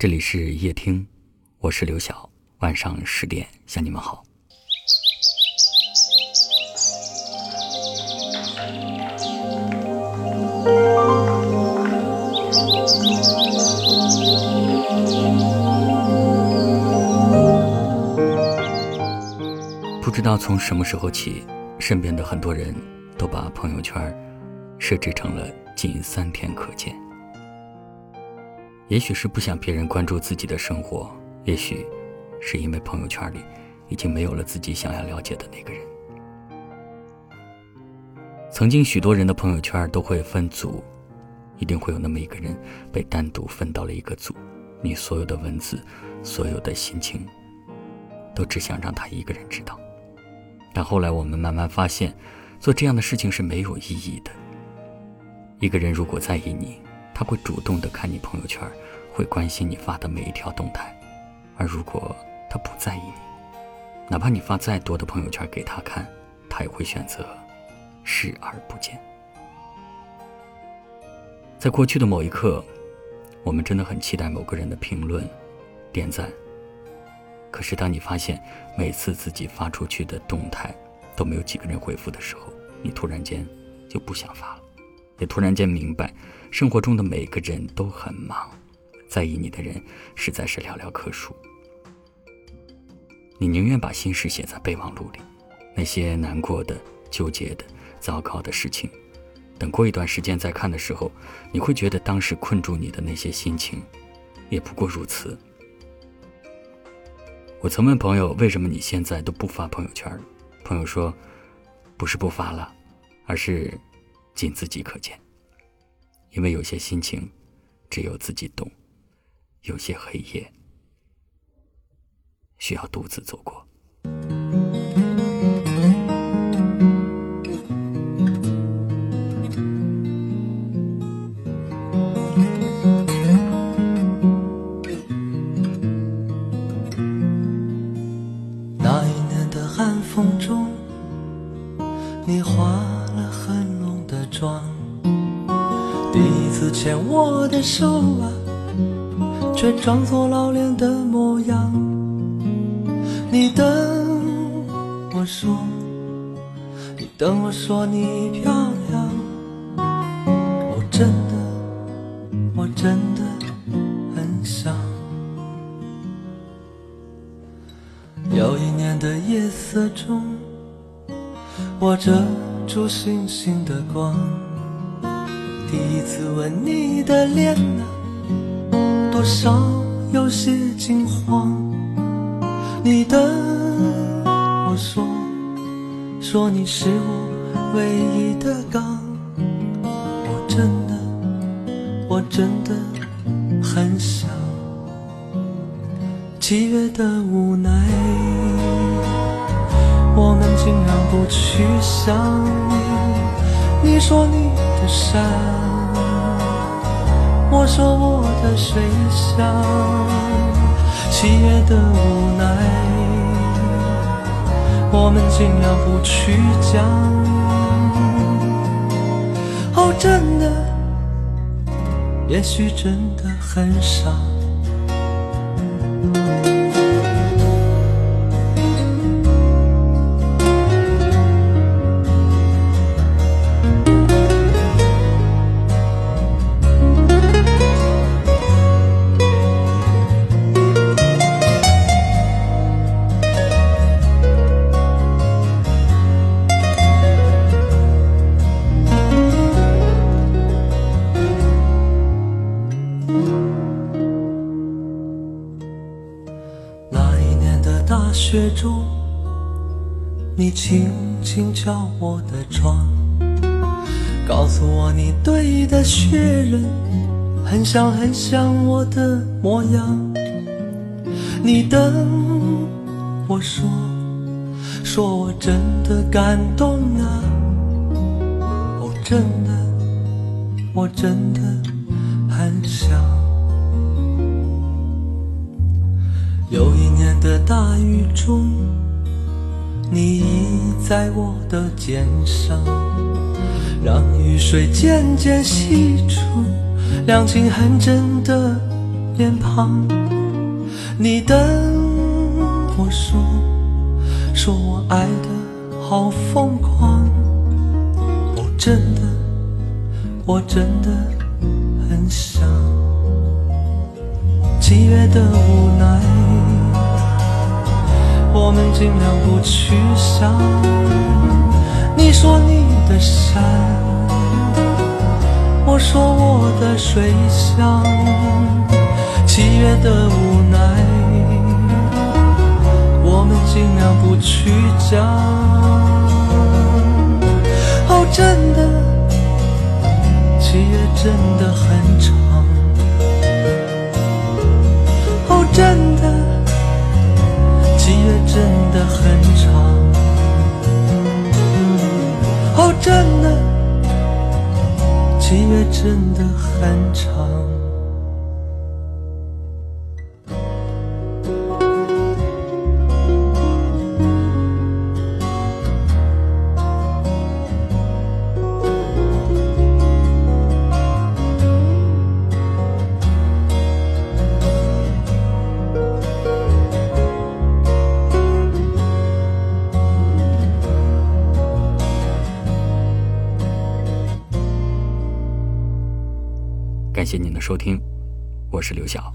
这里是夜听，我是刘晓。晚上十点向你们好。不知道从什么时候起，身边的很多人都把朋友圈设置成了仅三天可见。也许是不想别人关注自己的生活，也许是因为朋友圈里已经没有了自己想要了解的那个人。曾经许多人的朋友圈都会分组，一定会有那么一个人被单独分到了一个组，你所有的文字，所有的心情，都只想让他一个人知道。但后来我们慢慢发现，做这样的事情是没有意义的。一个人如果在意你。他会主动的看你朋友圈，会关心你发的每一条动态，而如果他不在意你，哪怕你发再多的朋友圈给他看，他也会选择视而不见。在过去的某一刻，我们真的很期待某个人的评论、点赞。可是当你发现每次自己发出去的动态都没有几个人回复的时候，你突然间就不想发了。也突然间明白，生活中的每个人都很忙，在意你的人实在是寥寥可数。你宁愿把心事写在备忘录里，那些难过的、纠结的、糟糕的事情，等过一段时间再看的时候，你会觉得当时困住你的那些心情，也不过如此。我曾问朋友，为什么你现在都不发朋友圈？朋友说，不是不发了，而是。仅自己可见，因为有些心情只有自己懂，有些黑夜需要独自走过。那一年的寒风中，你装。第一次牵我的手啊，却装作老练的模样。你等我说，你等我说你漂亮。我真的，我真的很想。有一年的夜色中，我这住星星的光。第一次吻你的脸，多少有些惊慌。你等我说，说你是我唯一的港。我真的，我真的很想。七月的无奈，不去想你。说你的山。我说我的水乡，七月的无奈，我们尽量不去讲。哦，真的，也许真的很傻。中，你轻轻敲我的窗，告诉我你堆的雪人很像很像我的模样。你等我说，说我真的感动啊！哦，真的，我真的很想。有一年的大雨中，你倚在我的肩上，让雨水渐渐洗出两情很真的脸庞。你等我说，说我爱的好疯狂。哦，真的，我真的很想。七月的无奈，我们尽量不去想。你说你的山，我说我的水乡。七月的无奈，我们尽量不去讲。真的很长。感谢您的收听，我是刘晓。